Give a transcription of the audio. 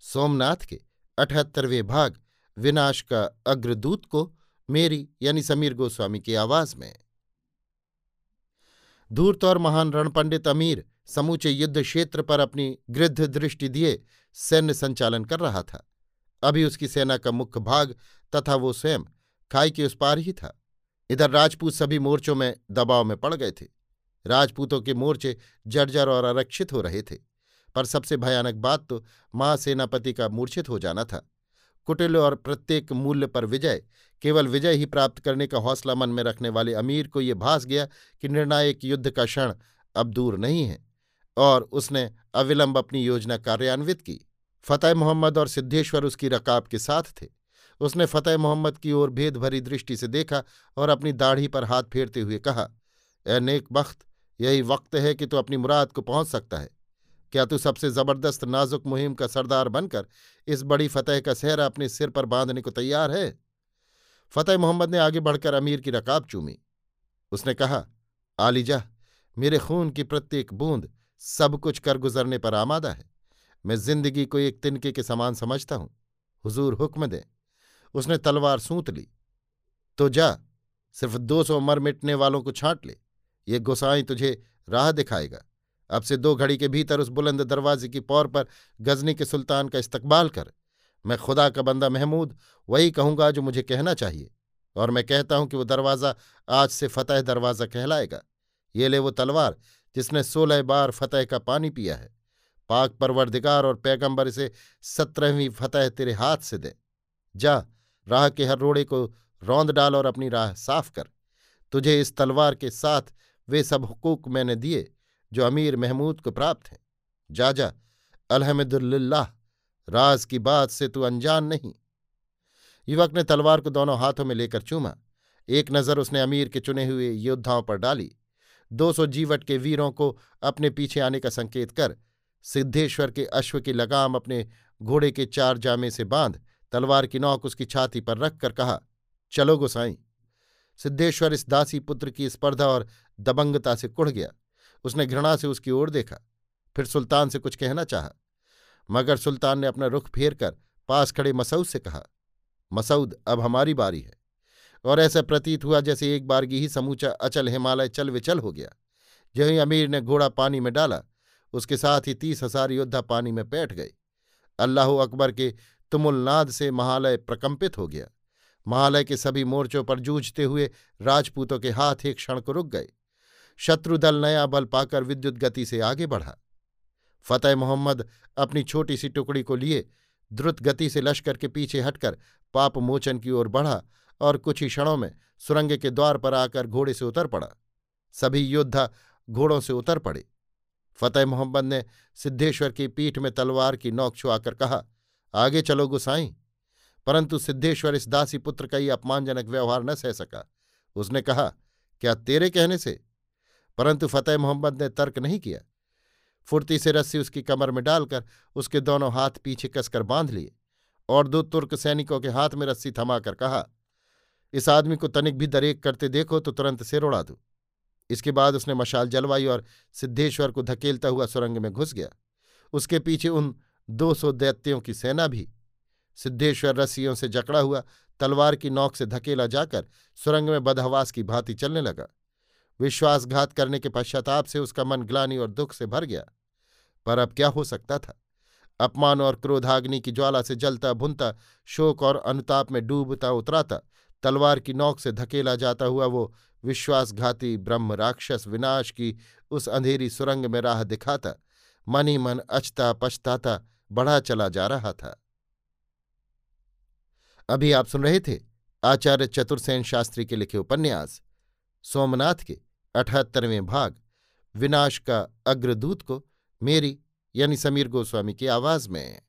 सोमनाथ के अठहत्तरवें भाग विनाश का अग्रदूत को मेरी यानी समीर गोस्वामी की आवाज़ में। धूर्त और महान रणपंडित अमीर समूचे युद्ध क्षेत्र पर अपनी गृद्ध दृष्टि दिए सैन्य संचालन कर रहा था। अभी उसकी सेना का मुख्य भाग तथा वो स्वयं खाई के उस पार ही था। इधर राजपूत सभी मोर्चों में दबाव में पड़ गए थे। राजपूतों के मोर्चे जर्जर और आरक्षित हो रहे थे। पर सबसे भयानक बात तो महासेनापति का मूर्छित हो जाना था। कुटिल और प्रत्येक मूल्य पर विजय, केवल विजय ही प्राप्त करने का हौसला मन में रखने वाले अमीर को ये भास गया कि निर्णायक युद्ध का क्षण अब दूर नहीं है और उसने अविलंब अपनी योजना कार्यान्वित की। फतेह मोहम्मद और सिद्धेश्वर उसकी रकाब के साथ थे। उसने फतेह मोहम्मद की ओर भेद भरी दृष्टि से देखा और अपनी दाढ़ी पर हाथ फेरते हुए कहा, ए नेक बख्त यही वक्त है कि तू अपनी मुराद को पहुँच सकता है। क्या तू सबसे ज़बरदस्त नाजुक मुहिम का सरदार बनकर इस बड़ी फतेह का सहरा अपने सिर पर बांधने को तैयार है? फतेह मोहम्मद ने आगे बढ़कर अमीर की रकाब चूमी। उसने कहा आलिजा मेरे खून की प्रत्येक बूंद सब कुछ कर गुजरने पर आमादा है। मैं ज़िंदगी को एक तिनके के समान समझता हूँ। हुजूर हुक्म दें। उसने तलवार सूत ली। तो जा, सिर्फ़ दो सौ मर मिटने वालों को छांट ले। ये गुसाई तुझे राह दिखाएगा। अब से दो घड़ी के भीतर उस बुलंद दरवाजे की पौर पर गजनी के सुल्तान का इस्तकबाल कर। मैं खुदा का बंदा महमूद, वही कहूँगा जो मुझे कहना चाहिए, और मैं कहता हूँ कि वो दरवाज़ा आज से फतेह दरवाज़ा कहलाएगा। ये ले वो तलवार जिसने सोलह बार फतेह का पानी पिया है। पाक परवरदिगार और पैगंबर इसे सत्रहवीं फतेह तेरे हाथ से दे। जा, राह के हर रोड़े को रौंद डाल और अपनी राह साफ़ कर। तुझे इस तलवार के साथ वे सब हुकूक मैंने दिए जो अमीर महमूद को प्राप्त हैं। जा जा अलहमदुल्लाह राज की बात से तू अनजान नहीं। युवक ने तलवार को दोनों हाथों में लेकर चूमा। एक नज़र उसने अमीर के चुने हुए योद्धाओं पर डाली। दो सौ जीवट के वीरों को अपने पीछे आने का संकेत कर सिद्धेश्वर के अश्व की लगाम अपने घोड़े के चार जामे से बाँध, तलवार की नौक उसकी छाती पर रखकर कहा, चलो गोसाई। सिद्धेश्वर इस दासी पुत्र की स्पर्धा और दबंगता से कुढ़ गया। उसने घृणा से उसकी ओर देखा, फिर सुल्तान से कुछ कहना चाहा। मगर सुल्तान ने अपना रुख फेर कर पास खड़े मसऊद से कहा, मसऊद, अब हमारी बारी है। और ऐसा प्रतीत हुआ जैसे एक बारगी ही समूचा अचल हिमालय चल विचल हो गया। जहीं अमीर ने घोड़ा पानी में डाला, उसके साथ ही तीस हज़ार योद्धा पानी में बैठ गए। अल्लाह अकबर के तुमुलनाद से महालय प्रकंपित हो गया। महालय के सभी मोर्चों पर जूझते हुए राजपूतों के हाथ एक क्षण को रुक गए। शत्रुदल नया बल पाकर विद्युत गति से आगे बढ़ा। फतेह मोहम्मद अपनी छोटी सी टुकड़ी को लिए द्रुत गति से लश्कर के पीछे हटकर पाप मोचन की ओर बढ़ा और कुछ ही क्षणों में सुरंग के द्वार पर आकर घोड़े से उतर पड़ा। सभी योद्धा घोड़ों से उतर पड़े। फतेह मोहम्मद ने सिद्धेश्वर की पीठ में तलवार की नोक छुआकर कहा, आगे चलो गुसाई। परंतु सिद्धेश्वर इस दासी पुत्र का ही अपमानजनक व्यवहार न सह सका। उसने कहा, क्या तेरे कहने से परंतु फतेह मोहम्मद ने तर्क नहीं किया। फुर्ती से रस्सी उसकी कमर में डालकर उसके दोनों हाथ पीछे कसकर बाँध लिए और दो तुर्क सैनिकों के हाथ में रस्सी थमाकर कहा, इस आदमी को तनिक भी दरेक करते देखो तो तुरंत सिर उड़ा दू। इसके बाद उसने मशाल जलवाई और सिद्धेश्वर को धकेलता हुआ सुरंग में घुस गया। उसके पीछे उन दो सौ दैत्यों की सेना भी। सिद्धेश्वर रस्सियों से जकड़ा हुआ तलवार की नोक से धकेला जाकर सुरंग में बदहवास की भांति चलने लगा। विश्वासघात करने के पश्चाताप से उसका मन ग्लानी और दुख से भर गया। पर अब क्या हो सकता था? अपमान और क्रोधाग्नि की ज्वाला से जलता, भुनता, शोक और अनुताप में डूबता, उतराता, तलवार की नोक से धकेला जाता हुआ वो विश्वासघाती ब्रह्म राक्षस विनाश की उस अंधेरी सुरंग में राह दिखाता। मन ही मन अचता पछताता, बढ़ा चला जा रहा था। अभी आप सुन रहे थे आचार्य चतुर्सेन शास्त्री के लिखे उपन्यास। सोमनाथ के अठहत्तरवें भाग विनाश का अग्रदूत को मेरी यानी समीर गोस्वामी की आवाज़ में।